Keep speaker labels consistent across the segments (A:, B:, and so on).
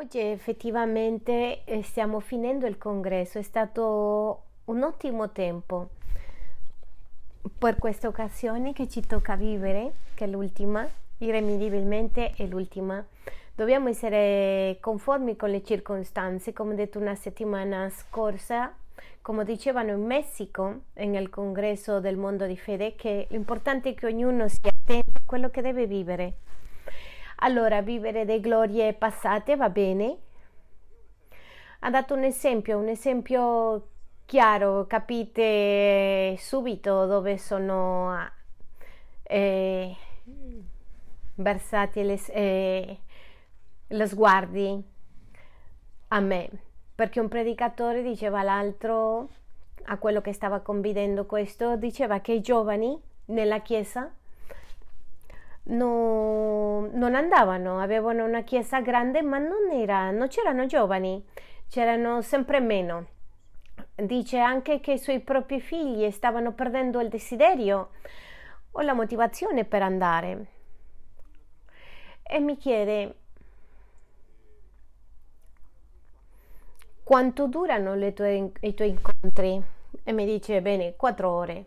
A: Oggi effettivamente eh, stiamo finendo il congresso, è stato un ottimo tempo per questa occasione che ci tocca vivere, che è l'ultima, irrimediabilmente è l'ultima. Dobbiamo essere conformi con le circostanze, come detto una settimana scorsa, come dicevano in Messico, nel congresso del mondo di fede, che l'importante è che ognuno sia attento a quello che deve vivere allora, vivere le glorie passate va bene. Ha dato un esempio, un esempio chiaro, capite subito dove sono eh, versati le, eh, lo sguardi a me, perché un predicatore diceva all'altro, a quello che stava convidendo questo, diceva che i giovani nella chiesa no, non andavano, avevano una chiesa grande, ma non, era, non c'erano giovani, c'erano sempre meno. Dice anche che i suoi propri figli stavano perdendo il desiderio o la motivazione per andare. E mi chiede quanto durano tue, i tuoi incontri? E mi dice, bene, quattro ore.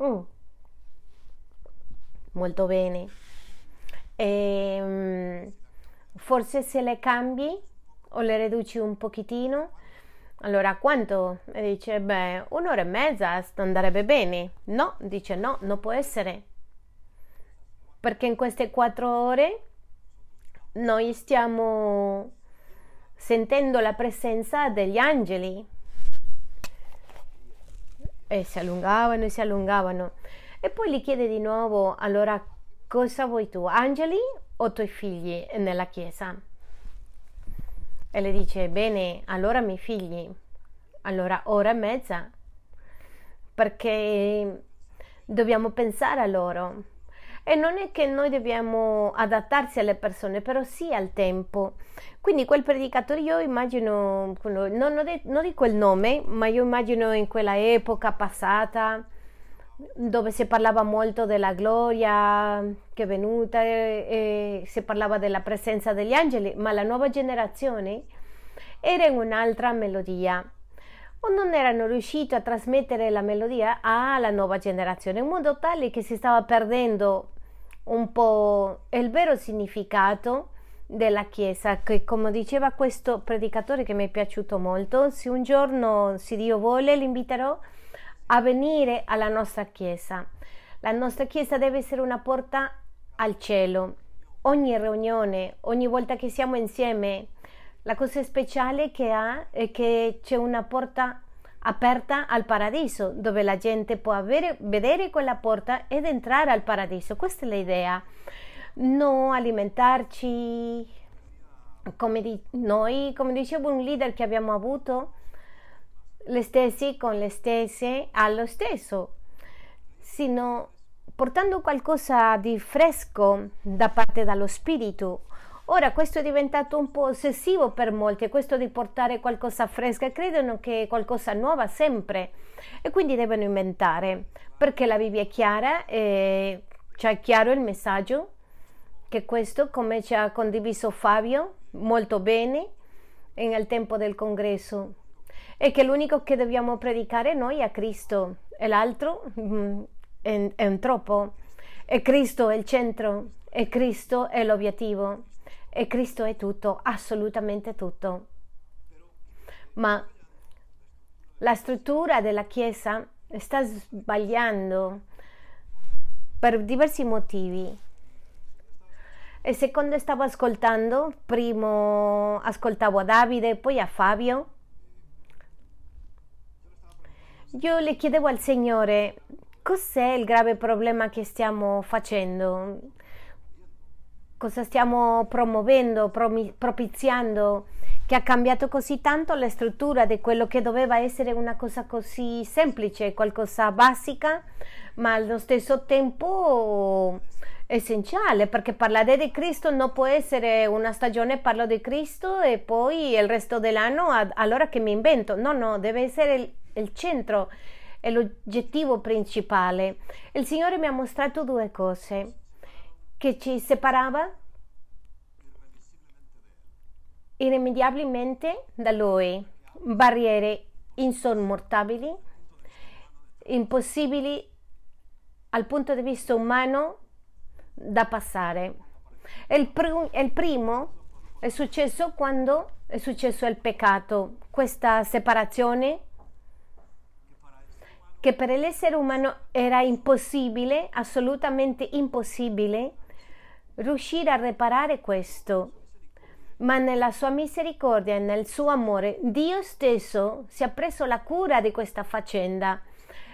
A: Mm bene. E, um, forse se le cambi o le riduci un pochettino, allora quanto? E dice, beh, un'ora e mezza andrebbe bene. No, dice no, non può essere. Perché in queste quattro ore noi stiamo sentendo la presenza degli angeli. E si allungavano e si allungavano. E poi gli chiede di nuovo, allora cosa vuoi tu, angeli o tuoi figli nella chiesa? E le dice, bene, allora miei figli, allora ora e mezza, perché dobbiamo pensare a loro. E non è che noi dobbiamo adattarsi alle persone, però sì al tempo. Quindi quel predicatore, io immagino, non, non dico il nome, ma io immagino in quella epoca passata, dove si parlava molto della gloria che è venuta e, si parlava della presenza degli angeli, ma la nuova generazione era in un'altra melodia. O non erano riusciti a trasmettere la melodia alla nuova generazione in modo tale che si stava perdendo un po' il vero significato della Chiesa, che come diceva questo predicatore che mi è piaciuto molto, se un giorno, se Dio vuole, l'inviterò a a venire alla nostra Chiesa. La nostra Chiesa deve essere una porta al cielo. Ogni riunione, ogni volta che siamo insieme, la cosa speciale che ha è che c'è una porta aperta al paradiso, dove la gente può avere, vedere quella porta ed entrare al paradiso. Questa è l'idea. Non alimentarci come di, noi, come diceva un leader che abbiamo avuto, le stesse con le stesse allo stesso, sino portando qualcosa di fresco da parte dello spirito. Ora questo è diventato un po' ossessivo per molti, questo di portare qualcosa fresca, credono che qualcosa nuova sempre. E quindi devono inventare, perché la Bibbia è chiara e c'è chiaro il messaggio che questo, come ci ha condiviso Fabio molto bene nel tempo del congresso, e che l'unico che dobbiamo predicare noi è Cristo e l'altro mm, è, è un troppo. E Cristo è il centro, e Cristo è l'obiettivo, e Cristo è tutto, assolutamente tutto. Ma la struttura della Chiesa sta sbagliando per diversi motivi. E secondo stavo ascoltando, prima ascoltavo a Davide, poi a Fabio, io le chiedevo al Signore cos'è il grave problema che stiamo facendo, cosa stiamo promuovendo, propiziando, che ha cambiato così tanto la struttura di quello che doveva essere una cosa così semplice, qualcosa basica, ma allo stesso tempo essenziale, perché parlare di Cristo non può essere una stagione parlo di Cristo e poi il resto dell'anno allora che mi invento, no, no, deve essere il centro è l'oggettivo principale. Il Signore mi ha mostrato due cose. Che ci separava irrimediabilmente da lui, barriere insormontabili, impossibili al punto di vista umano da passare. Il, pr- il primo è successo quando è successo il peccato, questa separazione che per l'essere umano era impossibile, assolutamente impossibile, riuscire a riparare questo. Ma nella sua misericordia e nel suo amore, Dio stesso si è preso la cura di questa faccenda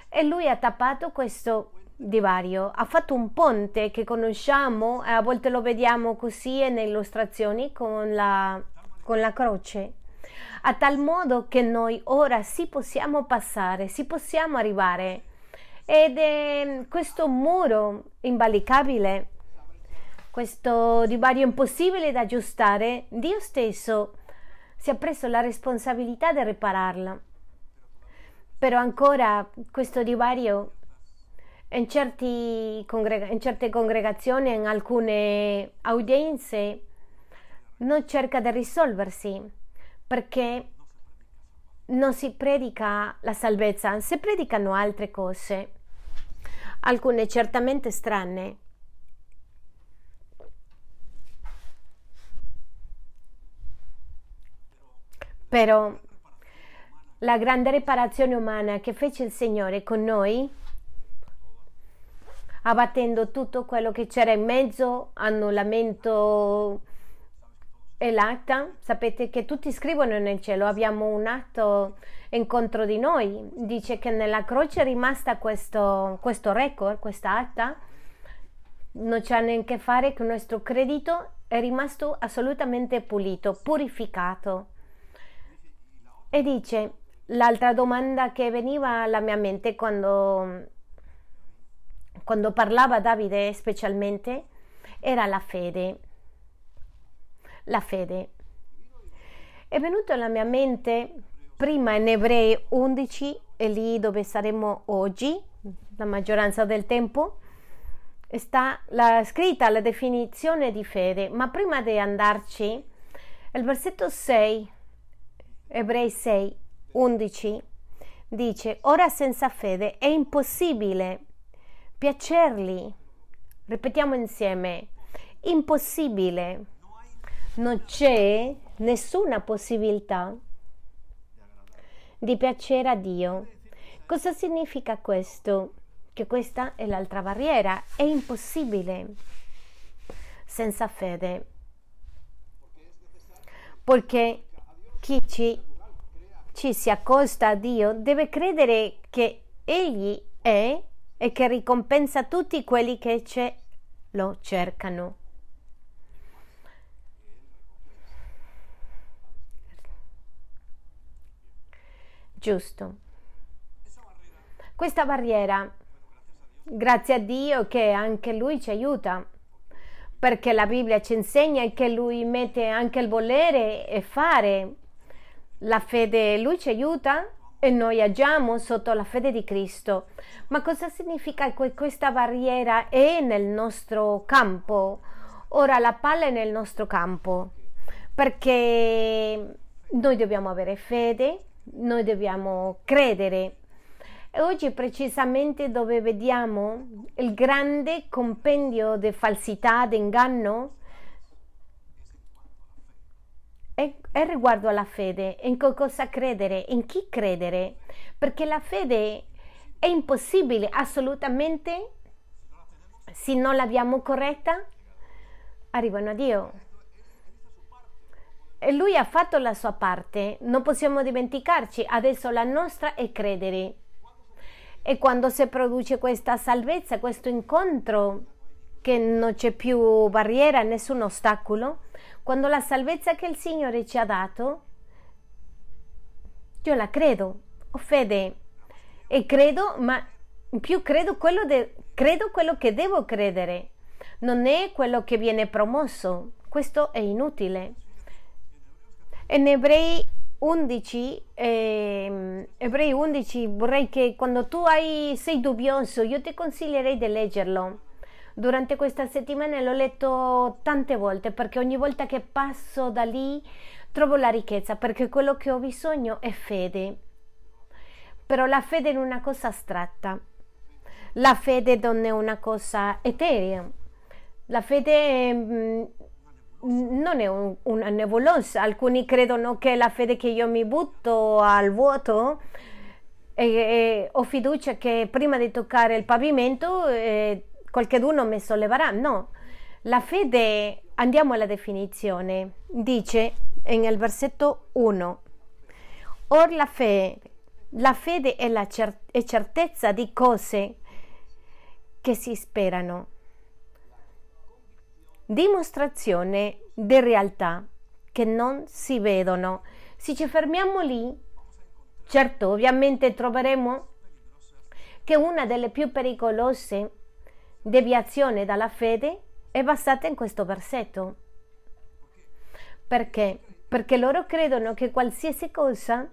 A: e lui ha tappato questo divario, ha fatto un ponte che conosciamo e a volte lo vediamo così nelle illustrazioni con la, con la croce a tal modo che noi ora si possiamo passare, si possiamo arrivare. Ed è questo muro invalicabile, questo divario impossibile da aggiustare, Dio stesso si è preso la responsabilità di ripararla. Però ancora questo divario in, congrega- in certe congregazioni, in alcune udienze, non cerca di risolversi perché non si predica la salvezza, si predicano altre cose, alcune certamente strane. Però la grande riparazione umana che fece il Signore con noi, abbattendo tutto quello che c'era in mezzo, annullamento e l'acta, sapete che tutti scrivono nel cielo, abbiamo un atto incontro di noi, dice che nella croce è rimasta questo, questo record, questa atta, non c'è neanche a fare che il nostro credito. È rimasto assolutamente pulito, purificato. E dice, l'altra domanda che veniva alla mia mente quando, quando parlava Davide specialmente era la fede la fede. È venuto alla mia mente prima in Ebrei 11, e lì dove saremo oggi, la maggioranza del tempo, sta la, scritta la definizione di fede, ma prima di andarci, il versetto 6, Ebrei 6, 11, dice, ora senza fede è impossibile piacerli. Ripetiamo insieme, impossibile non c'è nessuna possibilità di piacere a Dio. Cosa significa questo? Che questa è l'altra barriera, è impossibile senza fede. Perché chi ci, ci si accosta a Dio deve credere che Egli è e che ricompensa tutti quelli che ce lo cercano. giusto. Questa barriera, grazie a Dio che anche Lui ci aiuta, perché la Bibbia ci insegna che Lui mette anche il volere e fare. La fede, Lui ci aiuta e noi agiamo sotto la fede di Cristo. Ma cosa significa che questa barriera è nel nostro campo? Ora la palla è nel nostro campo, perché noi dobbiamo avere fede, noi dobbiamo credere. E oggi precisamente dove vediamo il grande compendio di falsità, di inganno, è, è riguardo alla fede, in cosa credere, in chi credere, perché la fede è impossibile assolutamente se non l'abbiamo corretta, arrivano a Dio. E lui ha fatto la sua parte, non possiamo dimenticarci, adesso la nostra è credere. E quando si produce questa salvezza, questo incontro, che non c'è più barriera, nessun ostacolo, quando la salvezza che il Signore ci ha dato, io la credo, ho fede. E credo, ma in più credo quello, de, credo quello che devo credere, non è quello che viene promosso, questo è inutile. In Ebrei 11, eh, Ebrei 11 vorrei che quando tu hai, sei dubbioso, io ti consiglierei di leggerlo, Durante questa settimana l'ho letto tante volte perché ogni volta che passo da lì trovo la ricchezza perché quello che ho bisogno è fede. Però la fede è una cosa astratta. La fede non è una cosa eterea. La fede mm, non è un, una nebulosa. Alcuni credono che la fede che io mi butto al vuoto e, e ho fiducia che prima di toccare il pavimento eh, qualcuno mi solleverà. No, la fede, andiamo alla definizione, dice nel versetto 1, Or la fede, la fede è la cer- è certezza di cose che si sperano, dimostrazione di realtà che non si vedono. Se ci fermiamo lì, certo, ovviamente troveremo che una delle più pericolose deviazioni dalla fede è basata in questo versetto. Perché? Perché loro credono che qualsiasi cosa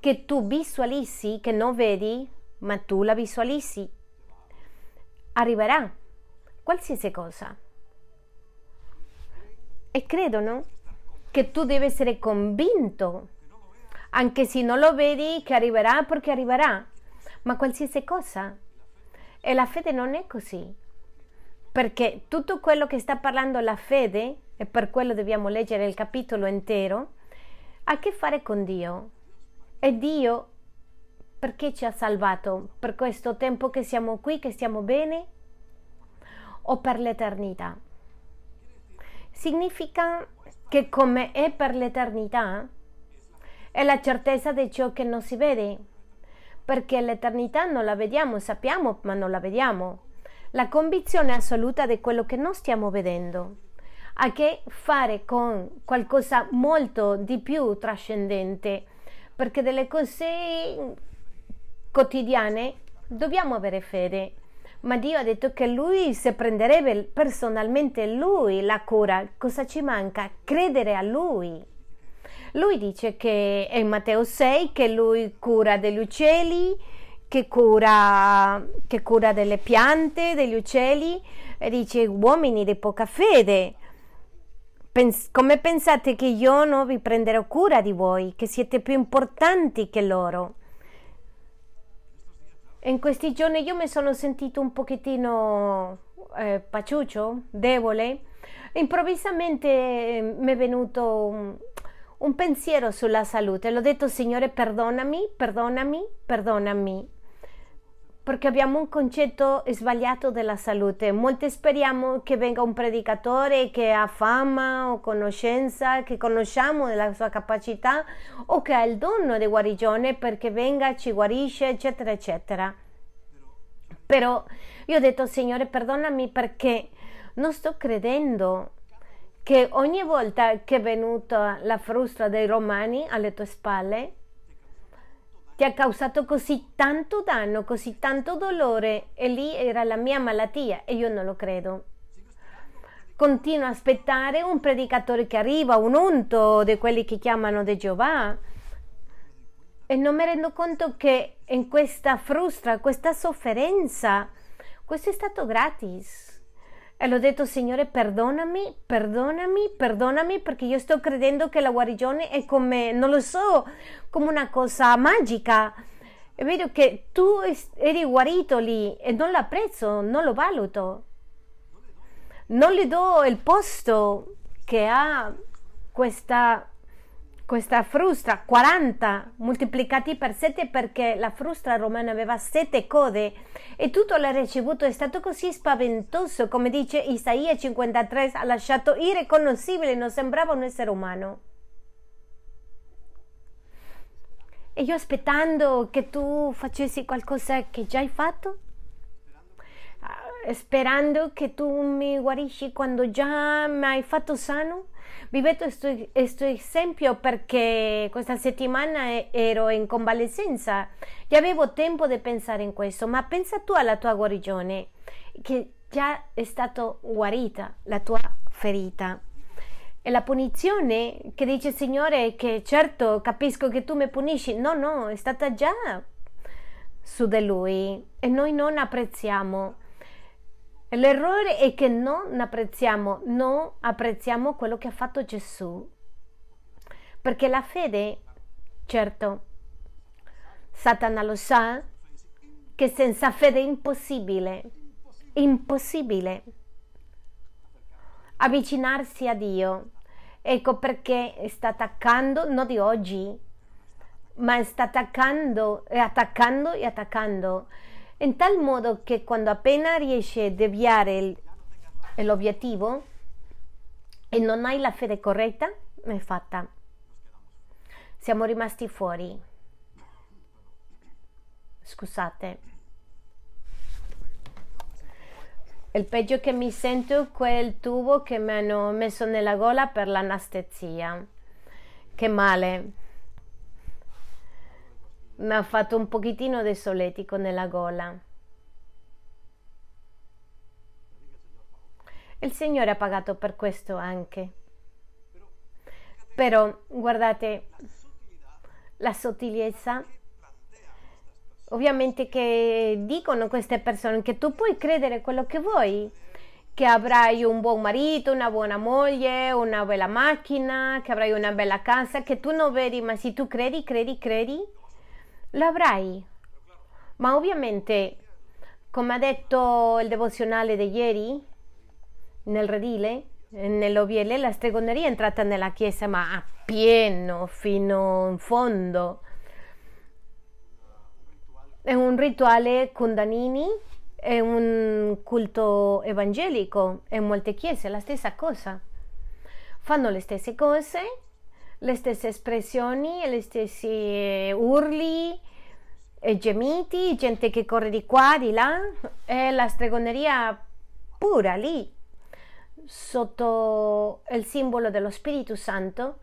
A: che tu visualizzi, che non vedi, ma tu la visualizzi, arriverà. Qualsiasi cosa e credono che tu devi essere convinto, anche se non lo vedi, che arriverà perché arriverà, ma qualsiasi cosa. E la fede non è così, perché tutto quello che sta parlando la fede, e per quello dobbiamo leggere il capitolo intero, ha a che fare con Dio. E Dio perché ci ha salvato? Per questo tempo che siamo qui, che stiamo bene? O per l'eternità? significa che come è per l'eternità, è la certezza di ciò che non si vede, perché l'eternità non la vediamo, sappiamo, ma non la vediamo. La convinzione assoluta di quello che non stiamo vedendo ha a che fare con qualcosa molto di più trascendente, perché delle cose quotidiane dobbiamo avere fede ma Dio ha detto che lui si prenderebbe personalmente lui la cura. Cosa ci manca? Credere a lui. Lui dice che è in Matteo 6 che lui cura degli uccelli, che cura, che cura delle piante, degli uccelli, e dice uomini di poca fede. Pens- come pensate che io non vi prenderò cura di voi, che siete più importanti che loro? In questi giorni io mi sono sentito un pochettino eh, paciuccio, debole. Improvvisamente eh, mi è venuto un, pensiero sulla salute. L'ho detto, Signore, perdonami, perdonami, perdonami perché abbiamo un concetto sbagliato della salute. Molti speriamo che venga un predicatore che ha fama o conoscenza, che conosciamo della sua capacità o che ha il dono di guarigione perché venga, ci guarisce, eccetera, eccetera. Però io ho detto, Signore, perdonami perché non sto credendo che ogni volta che è venuta la frustra dei romani alle tue spalle, ti ha causato così tanto danno, così tanto dolore e lì era la mia malattia e io non lo credo. Continuo a aspettare un predicatore che arriva, un unto di quelli che chiamano di Geova e non mi rendo conto che in questa frustra, questa sofferenza, questo è stato gratis. E l'ho detto, Signore, perdonami, perdonami, perdonami, perché io sto credendo che la guarigione è come, non lo so, come una cosa magica. E vedo che tu eri guarito lì e non l'apprezzo, non lo valuto. Non gli do il posto che ha questa questa frustra 40 moltiplicati per 7 perché la frustra romana aveva 7 code e tutto l'ha ricevuto è stato così spaventoso. Come dice Isaia 53 ha lasciato irriconoscibile non sembrava un essere umano. E io aspettando che tu facessi qualcosa che già hai fatto? Ah, sperando che tu mi guarisci quando già mi hai fatto sano vi vedo questo esempio perché questa settimana ero in convalescenza. E avevo tempo di pensare in questo, ma pensa tu alla tua guarigione, che già è stata guarita la tua ferita. E la punizione che dice il Signore che certo capisco che tu mi punisci, no, no, è stata già su di Lui e noi non apprezziamo L'errore è che non apprezziamo, non apprezziamo quello che ha fatto Gesù. Perché la fede, certo, Satana lo sa, che senza fede è impossibile, impossibile avvicinarsi a Dio. Ecco perché sta attaccando, non di oggi, ma sta attaccando e attaccando e attaccando in tal modo che quando appena riesci a deviare l'obiettivo e non hai la fede corretta, è fatta. Siamo rimasti fuori. Scusate. Il peggio che mi sento è quel tubo che mi hanno messo nella gola per l'anestesia. Che male mi ha fatto un pochettino di solletico nella gola. Il Signore ha pagato per questo anche. Però guardate la sottigliezza. Ovviamente che dicono queste persone che tu puoi credere quello che vuoi, che avrai un buon marito, una buona moglie, una bella macchina, che avrai una bella casa, che tu non vedi, ma se tu credi, credi, credi, l'avrai. Ma ovviamente, come ha detto il devozionale di ieri, nel redile, nell'OVL, la stregoneria è entrata nella chiesa, ma a pieno, fino in fondo. È un rituale condanini, è un culto evangelico, in molte chiese è la stessa cosa. Fanno le stesse cose, le stesse espressioni, gli stessi urli gemiti, gente che corre di qua, di là, è la stregoneria pura lì, sotto il simbolo dello Spirito Santo,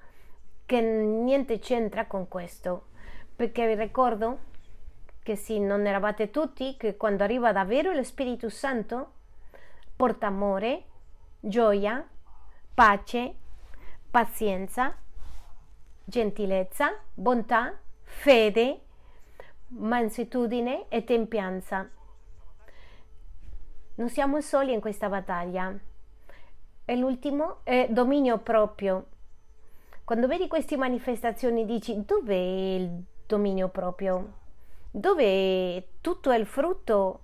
A: che niente c'entra con questo. Perché vi ricordo che sì, non eravate tutti, che quando arriva davvero lo Spirito Santo porta amore, gioia, pace, pazienza, gentilezza, bontà, fede, mansitudine e tempianza. Non siamo soli in questa battaglia. E l'ultimo è dominio proprio. Quando vedi queste manifestazioni dici dov'è il dominio proprio? Dove tutto è il frutto?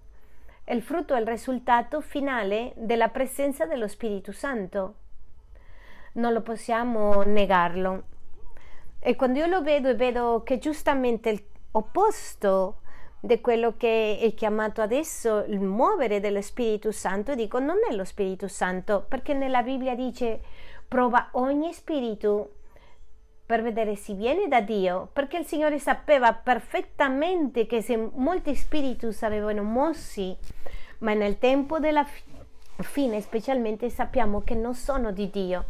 A: Il frutto è il risultato finale della presenza dello Spirito Santo. Non lo possiamo negarlo. E quando io lo vedo e vedo che giustamente l'opposto di quello che è chiamato adesso il muovere dello Spirito Santo, dico non è lo Spirito Santo, perché nella Bibbia dice prova ogni spirito per vedere se viene da Dio, perché il Signore sapeva perfettamente che se molti spiriti avevano mossi, ma nel tempo della fine specialmente sappiamo che non sono di Dio.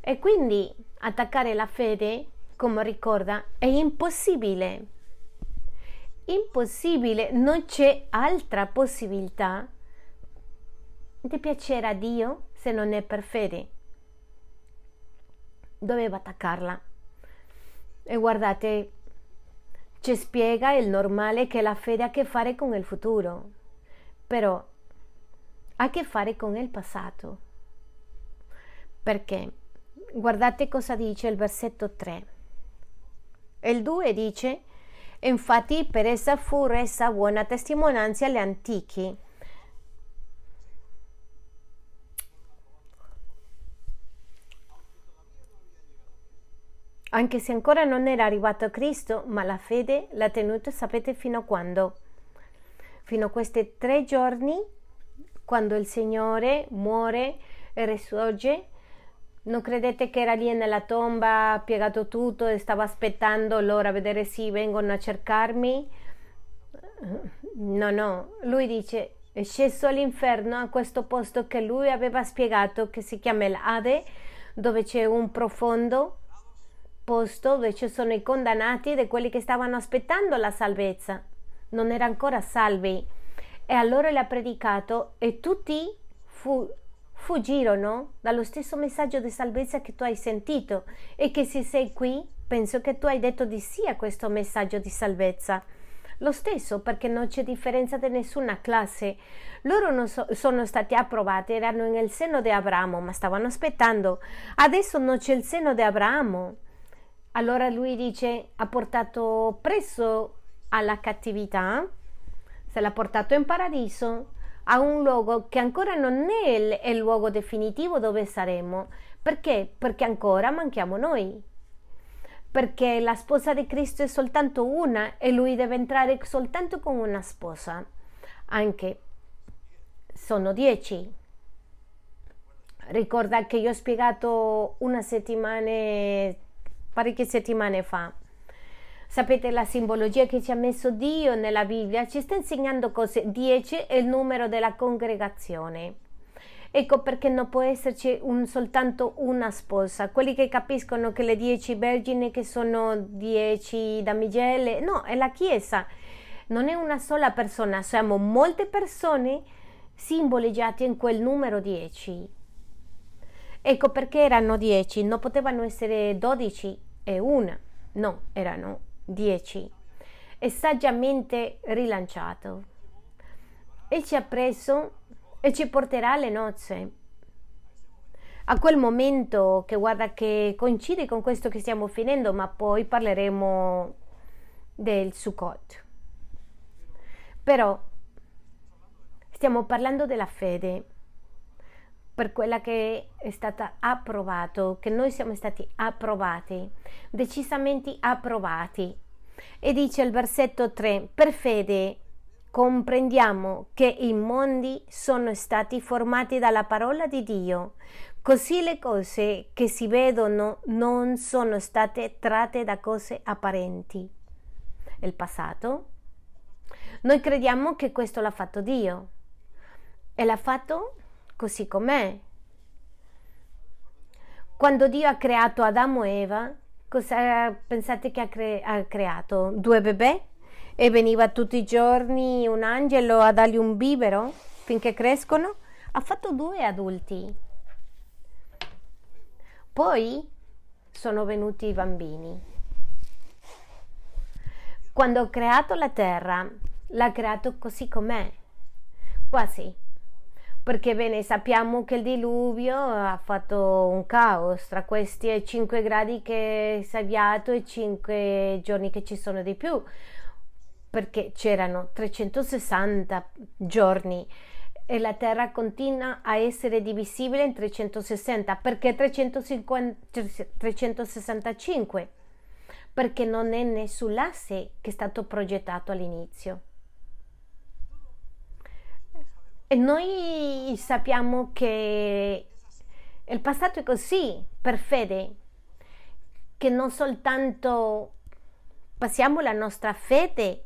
A: E quindi attaccare la fede come ricorda, è impossibile. Impossibile, non c'è altra possibilità di piacere a Dio se non è per fede. Doveva attaccarla. E guardate, ci spiega il normale che la fede ha a che fare con il futuro, però ha a che fare con il passato. Perché? Guardate cosa dice il versetto 3. Il 2 dice, infatti per essa fu resa buona testimonianza agli antichi. Anche se ancora non era arrivato Cristo, ma la fede l'ha tenuta, sapete fino a quando? Fino a questi tre giorni, quando il Signore muore e risorge non credete che era lì nella tomba, piegato tutto e stava aspettando loro a vedere se vengono a cercarmi? No, no, lui dice è sceso all'inferno a questo posto che lui aveva spiegato che si chiama l'Ade, dove c'è un profondo posto dove ci sono i condannati di quelli che stavano aspettando la salvezza. Non era ancora salvi. E allora le ha predicato e tutti fu, fuggirono dallo stesso messaggio di salvezza che tu hai sentito e che se sei qui penso che tu hai detto di sì a questo messaggio di salvezza. lo stesso perché non c'è differenza di nessuna classe. Loro non so, sono stati approvati, erano nel seno di Abramo, ma stavano aspettando. Adesso non c'è il seno di Abramo. Allora lui dice, ha portato presso alla cattività, se l'ha portato in paradiso, a un luogo che ancora non è il, il luogo definitivo dove saremo. Perché? Perché ancora manchiamo noi perché la sposa di Cristo è soltanto una e lui deve entrare soltanto con una sposa. Anche sono dieci. Ricorda che io ho spiegato una settimana, parecchie settimane fa. Sapete la simbologia che ci ha messo Dio nella Bibbia? Ci sta insegnando cose. Dieci è il numero della congregazione. Ecco perché non può esserci un, soltanto una sposa. Quelli che capiscono che le dieci vergini che sono dieci damigelle, no, è la Chiesa. Non è una sola persona, siamo molte persone simboleggiate in quel numero dieci. Ecco perché erano dieci, non potevano essere dodici e una, no, erano dieci. È saggiamente rilanciato e ci ha preso e ci porterà alle nozze. A quel momento che guarda che coincide con questo che stiamo finendo, ma poi parleremo del Sukkot. Però stiamo parlando della fede, per quella che è stata approvato, che noi siamo stati approvati, decisamente approvati. E dice il versetto 3, per fede comprendiamo che i mondi sono stati formati dalla parola di Dio, così le cose che si vedono non sono state tratte da cose apparenti. Il passato? Noi crediamo che questo l'ha fatto Dio e l'ha fatto così com'è. Quando Dio ha creato Adamo e Eva, cosa pensate che ha, cre- ha creato? Due bebè? e veniva tutti i giorni un angelo a dargli un bibero finché crescono, ha fatto due adulti. Poi sono venuti i bambini. Quando ho creato la terra, l'ha creato così com'è, quasi. Perché bene, sappiamo che il diluvio ha fatto un caos tra questi 5 gradi che si è avviato e 5 giorni che ci sono di più perché c'erano 360 giorni e la Terra continua a essere divisibile in 360 perché 350, 365 perché non è nessun asse che è stato progettato all'inizio e noi sappiamo che il passato è così per fede che non soltanto passiamo la nostra fede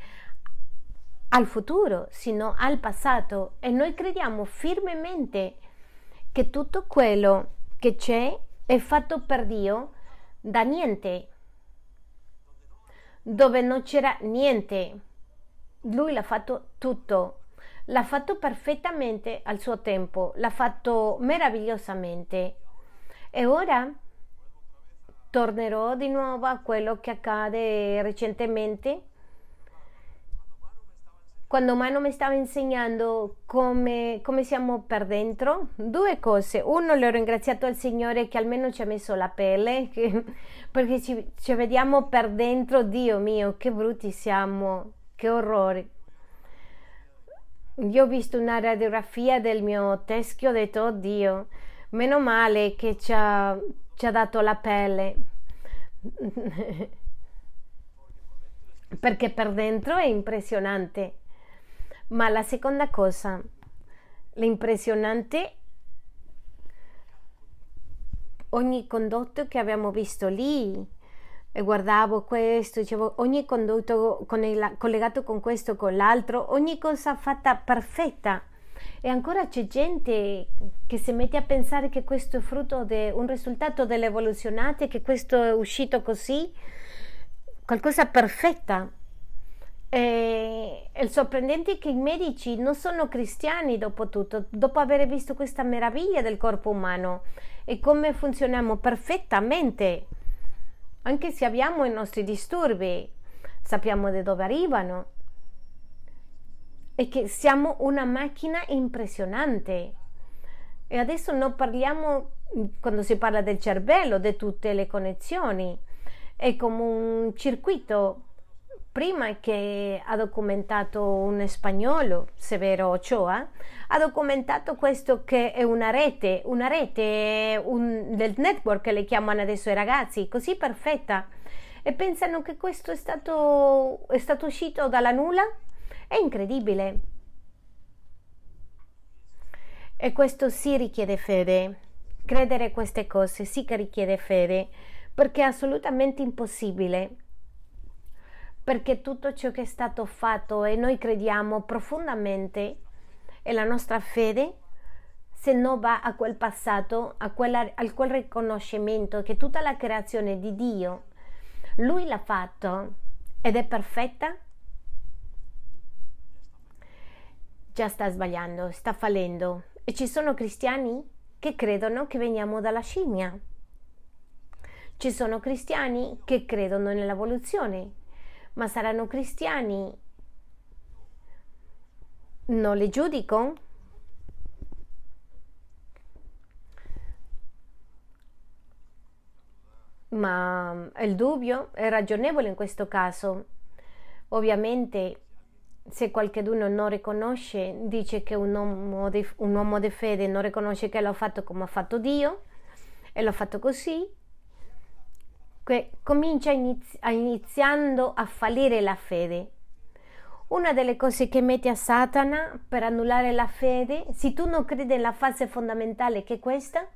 A: al futuro, sino al passato e noi crediamo firmemente che tutto quello che c'è è fatto per Dio da niente, dove non c'era niente. Lui l'ha fatto tutto, l'ha fatto perfettamente al suo tempo, l'ha fatto meravigliosamente. E ora tornerò di nuovo a quello che accade recentemente quando Mano mi stava insegnando come, come, siamo per dentro, due cose. Uno, le ho ringraziato al Signore che almeno ci ha messo la pelle, che, perché ci, ci, vediamo per dentro, Dio mio, che brutti siamo, che orrore. Io ho visto una radiografia del mio teschio, ho detto, oddio, meno male che ci ha, ci ha dato la pelle. perché per dentro è impressionante ma la seconda cosa, l'impressionante, ogni condotto che abbiamo visto lì, e guardavo questo, dicevo ogni condotto con il, collegato con questo, con l'altro, ogni cosa fatta perfetta. E ancora c'è gente che si mette a pensare che questo è frutto di un risultato dell'evoluzionate, che questo è uscito così, qualcosa perfetta. E il sorprendente è che i medici non sono cristiani dopo tutto, dopo aver visto questa meraviglia del corpo umano e come funzioniamo perfettamente, anche se abbiamo i nostri disturbi, sappiamo da dove arrivano, è che siamo una macchina impressionante. E adesso non parliamo, quando si parla del cervello, di tutte le connessioni. È come un circuito. Prima che ha documentato un spagnolo, Severo Ochoa, ha documentato questo che è una rete, una rete un, del network che le chiamano adesso i ragazzi, così perfetta. E pensano che questo è stato, è stato uscito dalla nulla? È incredibile. E questo sì richiede fede. Credere queste cose sì che richiede fede, perché è assolutamente impossibile. Perché tutto ciò che è stato fatto e noi crediamo profondamente e la nostra fede, se non va a quel passato, a, quella, a quel riconoscimento che tutta la creazione di Dio, Lui l'ha fatto ed è perfetta, già sta sbagliando, sta fallendo. E ci sono cristiani che credono che veniamo dalla scimmia. Ci sono cristiani che credono nell'evoluzione, ma saranno cristiani. Non li giudico? Ma il dubbio è ragionevole in questo caso. Ovviamente se qualcuno non riconosce, dice che un uomo, di, un uomo di fede non riconosce che l'ha fatto come ha fatto Dio e l'ha fatto così, che comincia inizi- iniziando a fallire la fede. Una delle cose che mette a Satana per annullare la fede, se tu non credi nella fase fondamentale che è questa,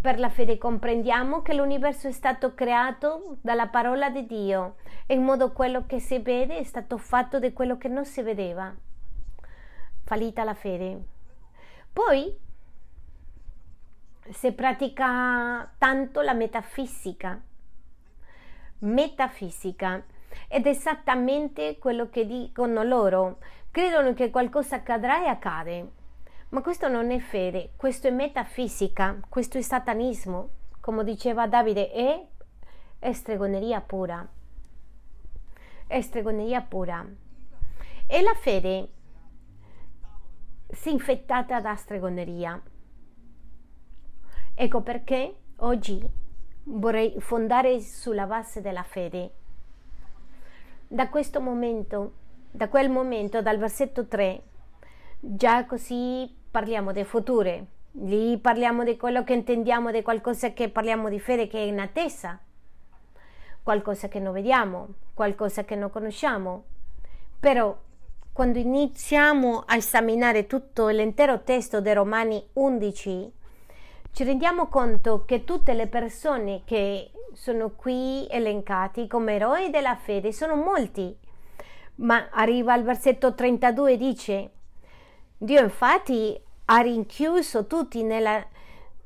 A: per la fede comprendiamo che l'universo è stato creato dalla parola di Dio e in modo quello che si vede è stato fatto di quello che non si vedeva. Fallita la fede. Poi si pratica tanto la metafisica. Metafisica. Ed è esattamente quello che dicono loro. Credono che qualcosa accadrà e accade ma questo non è fede, questo è metafisica, questo è satanismo, come diceva Davide, è, è stregoneria pura. È stregoneria pura. E la fede si è infettata da stregoneria. Ecco perché oggi vorrei fondare sulla base della fede. Da questo momento, da quel momento, dal versetto 3, già così parliamo del futuro, lì parliamo di quello che intendiamo, di qualcosa che parliamo di fede che è in attesa, qualcosa che non vediamo, qualcosa che non conosciamo. Però quando iniziamo a esaminare tutto l'intero testo dei Romani 11, ci rendiamo conto che tutte le persone che sono qui elencati come eroi della fede sono molti. Ma arriva al versetto 32 e dice Dio infatti ha rinchiuso tutti nella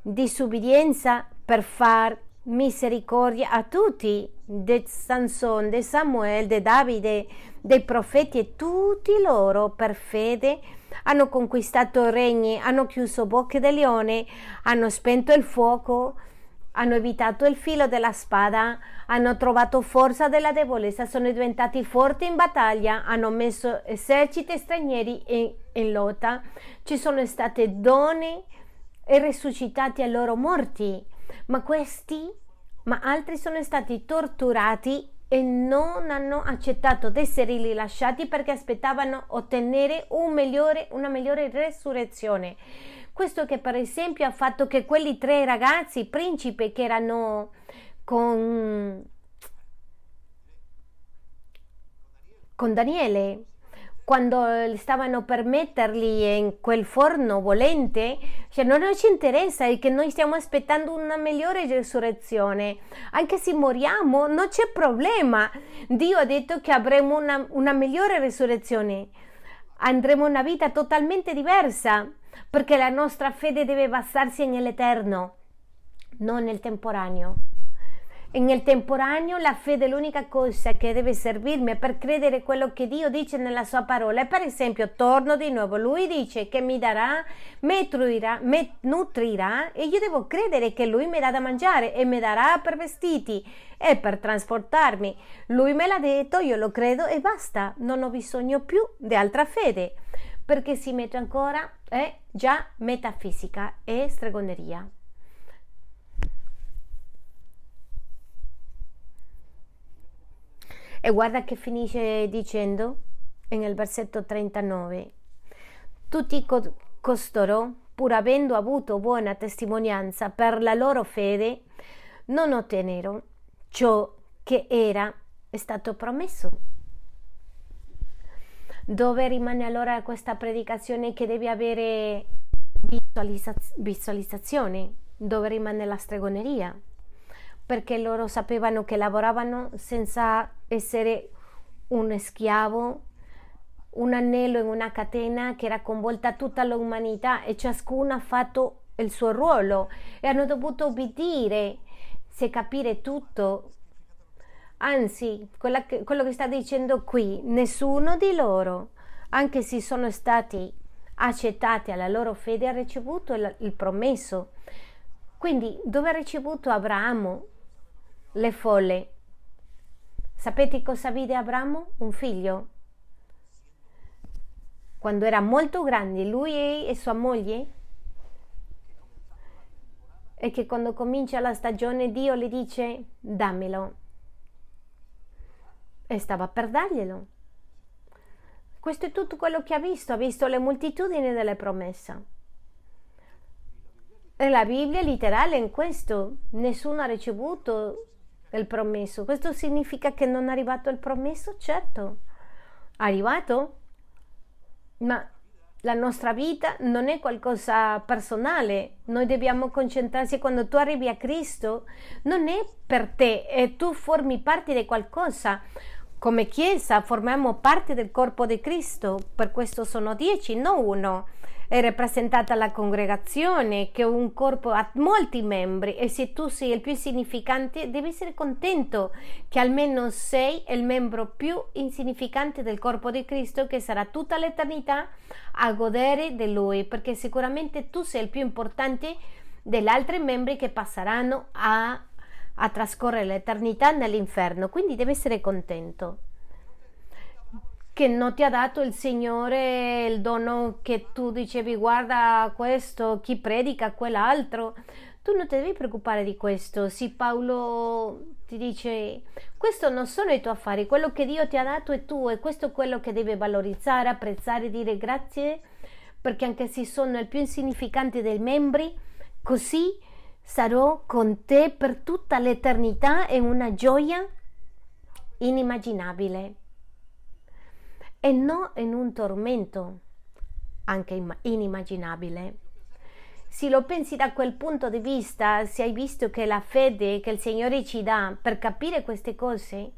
A: disubbidienza per far misericordia a tutti, di Sansone, di Samuele, di Davide, dei profeti e tutti loro per fede. Hanno conquistato regni, hanno chiuso bocche del leone, hanno spento il fuoco, hanno evitato il filo della spada, hanno trovato forza della debolezza, sono diventati forti in battaglia, hanno messo eserciti stranieri in, in lotta, ci sono state donne e risuscitati ai loro morti, ma questi, ma altri sono stati torturati e non hanno accettato di essere rilasciati perché aspettavano ottenere un migliore, una migliore resurrezione. Questo che per esempio ha fatto che quelli tre ragazzi principi che erano con, con Daniele quando stavano per metterli in quel forno volente, cioè non ci interessa è che noi stiamo aspettando una migliore risurrezione. Anche se moriamo, non c'è problema. Dio ha detto che avremo una, una migliore risurrezione. Andremo una vita totalmente diversa perché la nostra fede deve basarsi nell'eterno, non nel temporaneo. E nel temporaneo la fede è l'unica cosa che deve servirmi per credere quello che Dio dice nella sua parola. E per esempio, torno di nuovo, lui dice che mi darà, mi nutrirà, mi nutrirà e io devo credere che lui mi dà da mangiare e mi darà per vestiti e per trasportarmi. Lui me l'ha detto, io lo credo e basta, non ho bisogno più di altra fede, perché si mette ancora, è già metafisica e stregoneria. E guarda che finisce dicendo nel versetto 39. Tutti co- costoro, pur avendo avuto buona testimonianza per la loro fede, non ottennero ciò che era stato promesso. Dove rimane allora questa predicazione che deve avere visualizza- visualizzazione? Dove rimane la stregoneria? Perché loro sapevano che lavoravano senza essere un schiavo, un anello in una catena che era coinvolta tutta l'umanità e ciascuno ha fatto il suo ruolo e hanno dovuto obbedire, se capire tutto. Anzi, che, quello che sta dicendo qui, nessuno di loro, anche se sono stati accettati alla loro fede, ha ricevuto il, il promesso. Quindi, dove ha ricevuto Abramo le folle. Sapete cosa vide Abramo? Un figlio. Quando era molto grande, lui e sua moglie, e che quando comincia la stagione Dio le dice dammelo. E stava per darglielo. Questo è tutto quello che ha visto, ha visto le moltitudini delle promesse. E la Bibbia è letterale in questo, nessuno ha ricevuto il promesso. Questo significa che non è arrivato il promesso? Certo, è arrivato, ma la nostra vita non è qualcosa personale. Noi dobbiamo concentrarsi quando tu arrivi a Cristo, non è per te, e tu formi parte di qualcosa. Come Chiesa formiamo parte del corpo di Cristo, per questo sono dieci, non uno è rappresentata la congregazione che un corpo ha molti membri e se tu sei il più significante devi essere contento che almeno sei il membro più insignificante del corpo di Cristo che sarà tutta l'eternità a godere di lui perché sicuramente tu sei il più importante degli altri membri che passeranno a, a trascorrere l'eternità nell'inferno. Quindi devi essere contento che non ti ha dato il Signore il dono che tu dicevi guarda questo, chi predica quell'altro. Tu non ti devi preoccupare di questo. Sì, Paolo ti dice questo non sono i tuoi affari, quello che Dio ti ha dato è tuo e questo è quello che devi valorizzare, apprezzare, dire grazie perché anche se sono il più insignificante dei membri, così sarò con te per tutta l'eternità e una gioia inimmaginabile e non in un tormento anche inimmaginabile. Se lo pensi da quel punto di vista, se hai visto che la fede che il Signore ci dà per capire queste cose,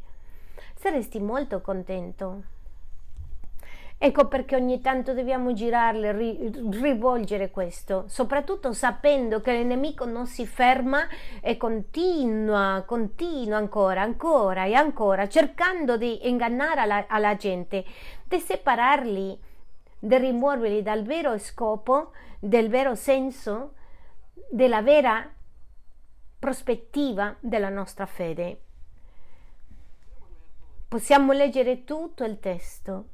A: saresti molto contento. Ecco perché ogni tanto dobbiamo girarle, ri, rivolgere questo, soprattutto sapendo che il nemico non si ferma e continua, continua ancora, ancora e ancora, cercando di ingannare alla, alla gente, di separarli, di rimuoverli dal vero scopo, del vero senso, della vera prospettiva della nostra fede. Possiamo leggere tutto il testo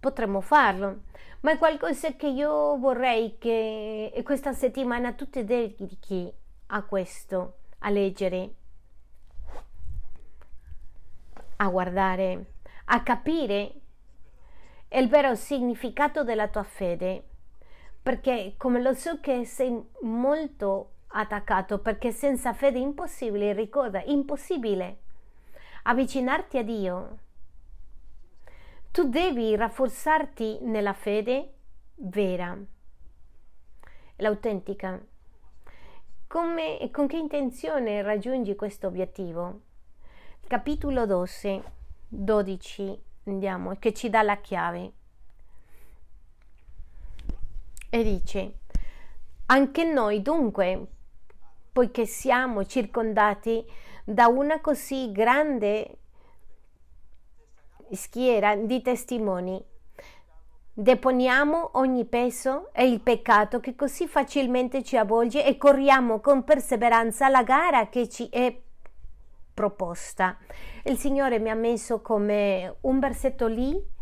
A: potremmo farlo, ma è qualcosa che io vorrei che questa settimana tu ti dedichi a questo, a leggere, a guardare, a capire il vero significato della tua fede, perché come lo so che sei molto attaccato, perché senza fede è impossibile, ricorda, impossibile avvicinarti a Dio tu devi rafforzarti nella fede vera, l'autentica. Come, con che intenzione raggiungi questo obiettivo? Capitolo 12, 12 andiamo, che ci dà la chiave. E dice, anche noi dunque poiché siamo circondati da una così grande schiera di testimoni. Deponiamo ogni peso e il peccato che così facilmente ci avvolge e corriamo con perseveranza la gara che ci è proposta. Il Signore mi ha messo come un versetto lì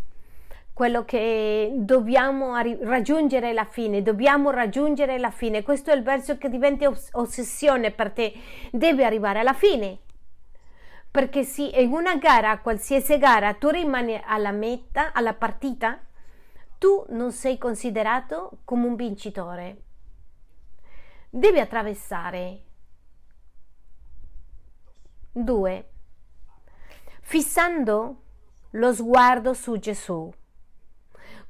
A: quello che dobbiamo raggiungere la fine, dobbiamo raggiungere la fine. Questo è il verso che diventa ossessione per te, deve arrivare alla fine. Perché se in una gara, qualsiasi gara, tu rimani alla meta, alla partita, tu non sei considerato come un vincitore. Devi attraversare. Due. Fissando lo sguardo su Gesù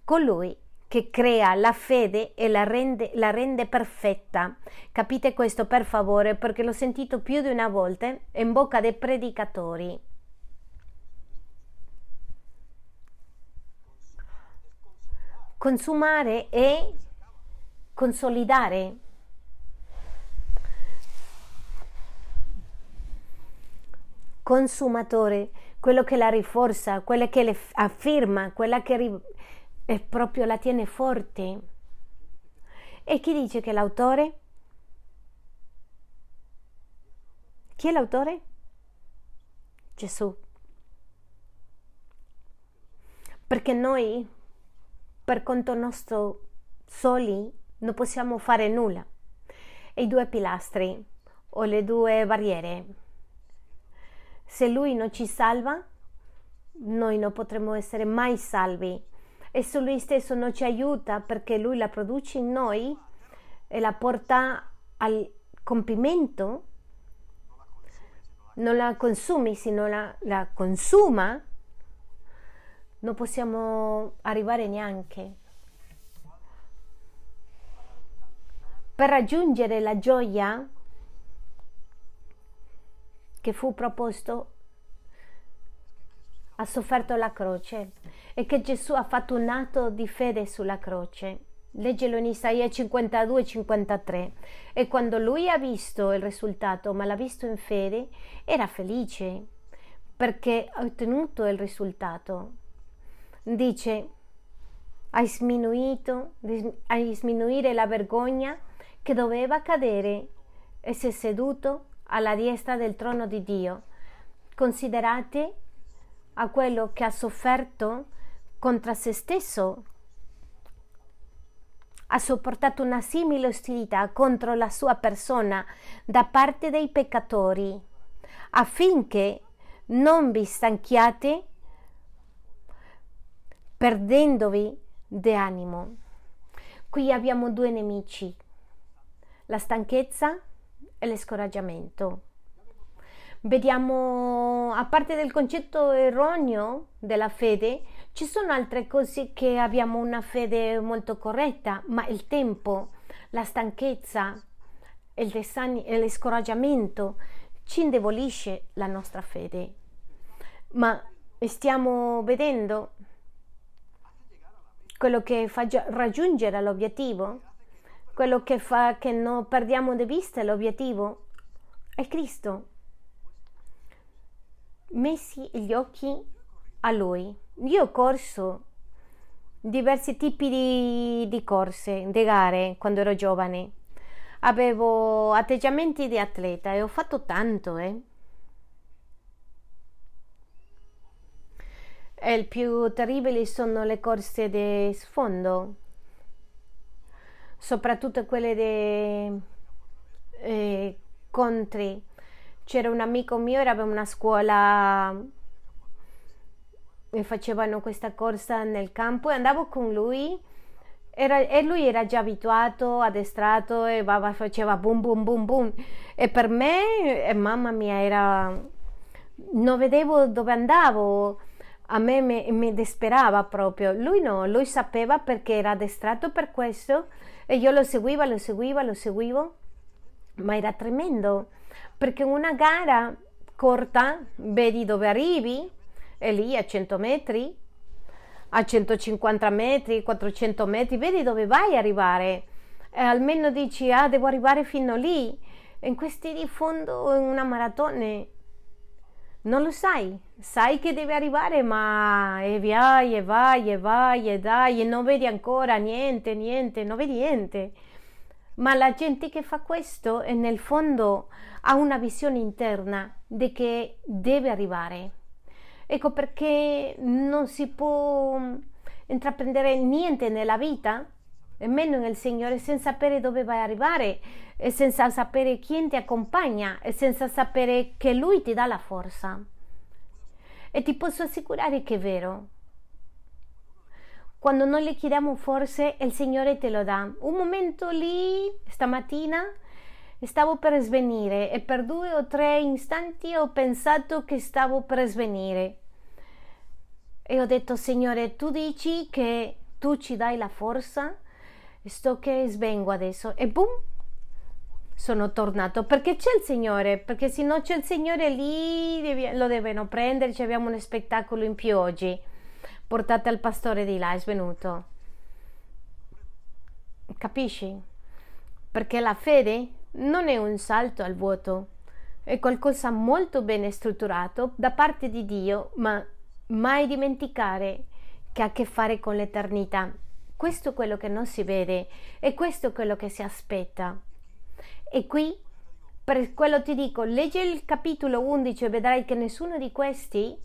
A: colui che crea la fede e la rende, la rende, perfetta. Capite questo per favore perché l'ho sentito più di una volta in bocca dei predicatori. Consumare e consolidare. Consumatore, quello che la rinforza, quella che le afferma, quella che e proprio la tiene forte. E chi dice che l'autore? Chi è l'autore? Gesù. Perché noi, per conto nostro, soli, non possiamo fare nulla. E i due pilastri o le due barriere. Se lui non ci salva, noi non potremo essere mai salvi e su lui stesso non ci aiuta perché lui la produce in noi e la porta al compimento, non la consumi, se non la, la consuma, non possiamo arrivare neanche. Per raggiungere la gioia che fu proposto ha sofferto la croce e che Gesù ha fatto un atto di fede sulla croce. Leggelo in Isaia 52 53. E quando lui ha visto il risultato, ma l'ha visto in fede, era felice perché ha ottenuto il risultato. Dice, hai sminuito, hai sminuire la vergogna che doveva cadere e si è seduto alla destra del trono di Dio. Considerate a quello che ha sofferto contro se stesso. Ha sopportato una simile ostilità contro la sua persona da parte dei peccatori, affinché non vi stanchiate perdendovi di animo. Qui abbiamo due nemici, la stanchezza e l'escoraggiamento vediamo, a parte del concetto erroneo della fede, ci sono altre cose che abbiamo una fede molto corretta, ma il tempo, la stanchezza, il e scoraggiamento ci indebolisce la nostra fede. Ma stiamo vedendo quello che fa raggiungere l'obiettivo, quello che fa che non perdiamo di vista l'obiettivo, è Cristo messi gli occhi a lui. Io ho corso diversi tipi di, di corse, di gare quando ero giovane. Avevo atteggiamenti di atleta e ho fatto tanto, eh. E il più terribile sono le corse di sfondo, soprattutto quelle di eh, country. C'era un amico mio, eravamo una scuola e facevano questa corsa nel campo e andavo con lui. Era, e lui era già abituato, addestrato e baba faceva boom boom boom boom. E per me, e mamma mia, era non vedevo dove andavo. A me mi, desperava proprio. Lui no, lui sapeva perché era addestrato per questo e io lo seguivo, lo seguivo, lo seguivo. Ma era tremendo perché una gara corta vedi dove arrivi e lì a 100 metri a 150 metri 400 metri vedi dove vai a arrivare. E almeno dici ah devo arrivare fino lì. In questi di fondo in una maratona non lo sai, sai che deve arrivare, ma e vai e vai e vai e dai e non vedi ancora niente, niente, non vedi niente. Ma la gente che fa questo e nel fondo ha una visione interna di che deve arrivare. Ecco perché non si può intraprendere niente nella vita, nemmeno nel Signore, senza sapere dove vai a arrivare, e senza sapere chi ti accompagna e senza sapere che Lui ti dà la forza. E ti posso assicurare che è vero. Quando noi le chiediamo forse, il Signore te lo dà. Un momento lì, stamattina, stavo per svenire e per due o tre istanti ho pensato che stavo per svenire. E ho detto, Signore, tu dici che tu ci dai la forza, sto che svengo adesso. E boom, sono tornato perché c'è il Signore, perché se non c'è il Signore lì lo devono prendere, abbiamo uno spettacolo in più oggi. Portate al pastore di là, è svenuto. Capisci? Perché la fede non è un salto al vuoto, è qualcosa molto ben strutturato da parte di Dio, ma mai dimenticare che ha a che fare con l'eternità. Questo è quello che non si vede e questo è quello che si aspetta. E qui, per quello ti dico, leggi il capitolo 11 e vedrai che nessuno di questi,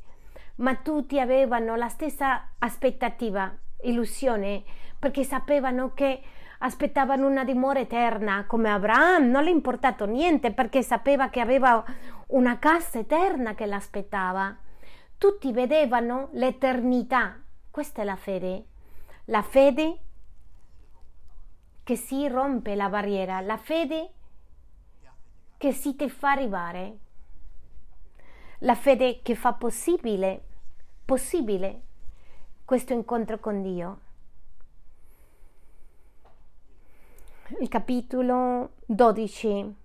A: ma tutti avevano la stessa aspettativa, illusione, perché sapevano che aspettavano una dimora eterna, come Abramo, non le è importato niente perché sapeva che aveva una casa eterna che l'aspettava. Tutti vedevano l'eternità. Questa è la fede. La fede che si rompe la barriera, la fede che si ti fa arrivare, la fede che fa possibile, possibile questo incontro con Dio. Il capitolo 12,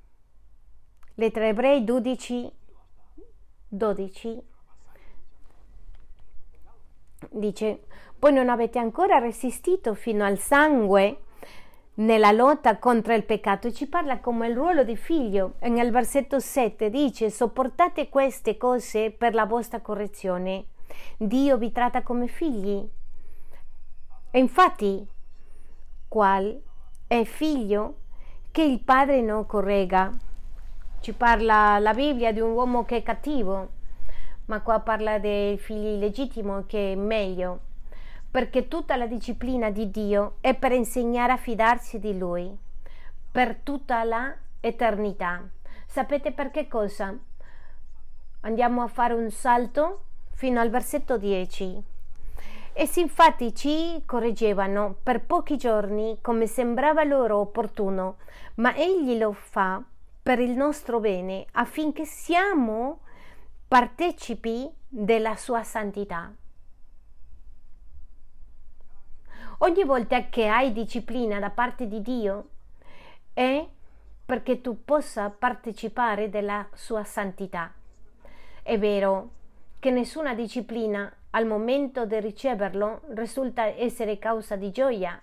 A: lettera ebrei 12, 12, dice, poi non avete ancora resistito fino al sangue nella lotta contro il peccato ci parla come il ruolo di figlio. Nel versetto 7 dice sopportate queste cose per la vostra correzione. Dio vi tratta come figli. E infatti, qual è figlio che il padre non corregga? Ci parla la Bibbia di un uomo che è cattivo, ma qua parla dei figli legittimi che è meglio perché tutta la disciplina di Dio è per insegnare a fidarsi di Lui per tutta l'eternità. Sapete per che cosa? Andiamo a fare un salto fino al versetto 10. Essi infatti ci correggevano per pochi giorni come sembrava loro opportuno, ma egli lo fa per il nostro bene affinché siamo partecipi della sua santità. Ogni volta che hai disciplina da parte di Dio è perché tu possa partecipare della sua santità. È vero che nessuna disciplina al momento di riceverlo risulta essere causa di gioia,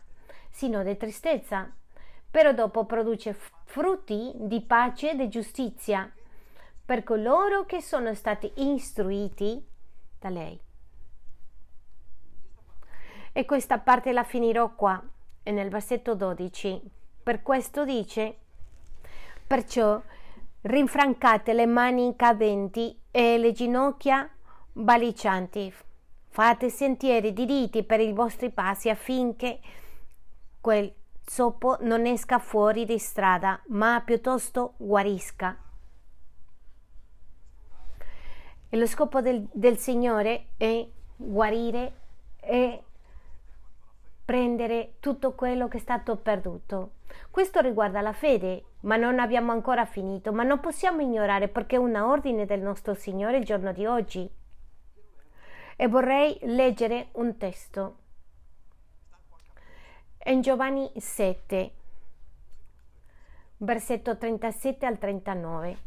A: sino di tristezza, però dopo produce frutti di pace e di giustizia per coloro che sono stati istruiti da lei. E questa parte la finirò qua, nel versetto 12. Per questo dice, perciò rinfrancate le mani cadenti e le ginocchia balicianti. Fate sentieri diritti per i vostri passi affinché quel zoppo non esca fuori di strada, ma piuttosto guarisca. E lo scopo del, del Signore è guarire e prendere tutto quello che è stato perduto. Questo riguarda la fede, ma non abbiamo ancora finito, ma non possiamo ignorare perché è un ordine del nostro Signore il giorno di oggi. E vorrei leggere un testo. In Giovanni 7, versetto 37 al 39.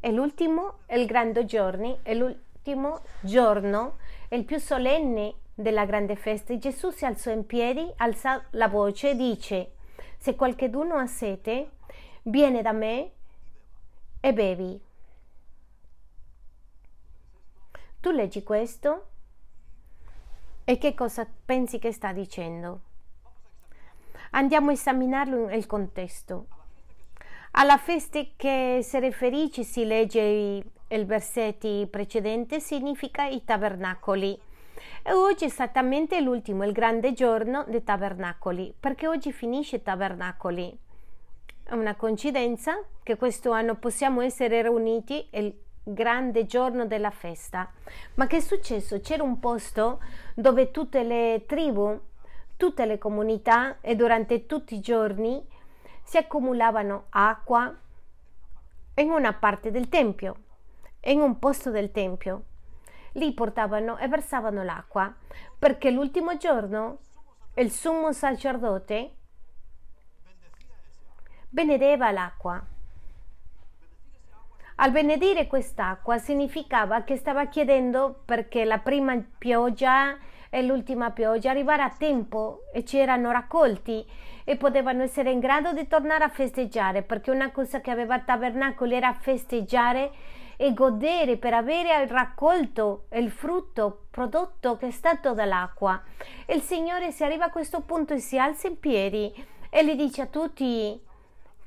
A: È l'ultimo, il grande giorno, è l'ultimo giorno, è il più solenne della grande festa. Gesù si alzò in piedi, alzò la voce e dice, se qualcuno ha sete, viene da me e bevi. Tu leggi questo e che cosa pensi che sta dicendo? Andiamo a esaminarlo nel contesto. Alla festa che si riferisce, si legge il versetto precedente, significa i tabernacoli. E oggi è esattamente l'ultimo, il grande giorno dei tabernacoli, perché oggi finisce tabernacoli. È una coincidenza che questo anno possiamo essere riuniti il grande giorno della festa. Ma che è successo? C'era un posto dove tutte le tribù, tutte le comunità e durante tutti i giorni si accumulavano acqua in una parte del tempio, in un posto del tempio. Lì portavano e versavano l'acqua, perché l'ultimo giorno il sommo sacerdote benedeva l'acqua. Al benedire quest'acqua significava che stava chiedendo perché la prima pioggia e l'ultima pioggia arrivare a tempo e c'erano raccolti e potevano essere in grado di tornare a festeggiare perché una cosa che aveva tabernacolo era festeggiare e godere per avere raccolto il frutto prodotto che è stato dall'acqua. E il Signore si arriva a questo punto e si alza in piedi e gli dice a tutti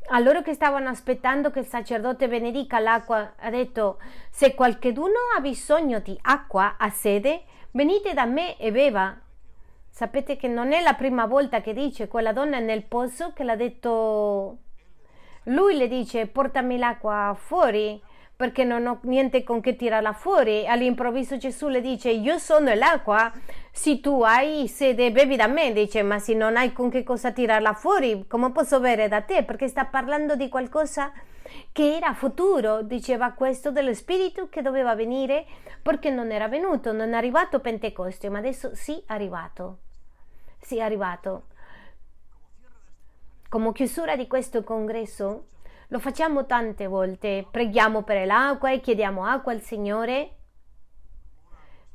A: a loro che stavano aspettando che il sacerdote benedica l'acqua, ha detto: Se qualcuno ha bisogno di acqua a sede, venite da me e beva. Sapete che non è la prima volta che dice quella donna nel pozzo che l'ha detto. Lui le dice: Portami l'acqua fuori perché non ho niente con che tirarla fuori. All'improvviso Gesù le dice: Io sono l'acqua. Se tu hai sede, bevi da me. Dice: Ma se non hai con che cosa tirarla fuori, come posso bere da te? Perché sta parlando di qualcosa che era futuro. Diceva questo dello Spirito che doveva venire perché non era venuto, non è arrivato Pentecoste, ma adesso sì è arrivato. Sì è arrivato. Come chiusura di questo congresso, lo facciamo tante volte, preghiamo per l'acqua e chiediamo acqua al Signore.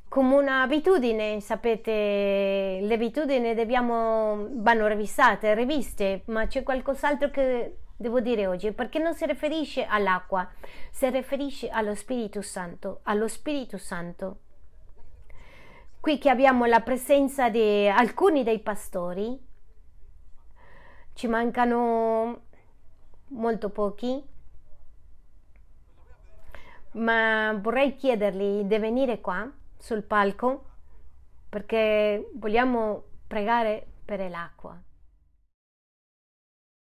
A: Come un'abitudine, sapete, le abitudini dobbiamo, vanno revisate, riviste, ma c'è qualcos'altro che devo dire oggi, perché non si riferisce all'acqua, si riferisce allo Spirito Santo, allo Spirito Santo. Qui che abbiamo la presenza di alcuni dei pastori, ci mancano molto pochi, ma vorrei chiedergli di venire qua sul palco perché vogliamo pregare per l'acqua.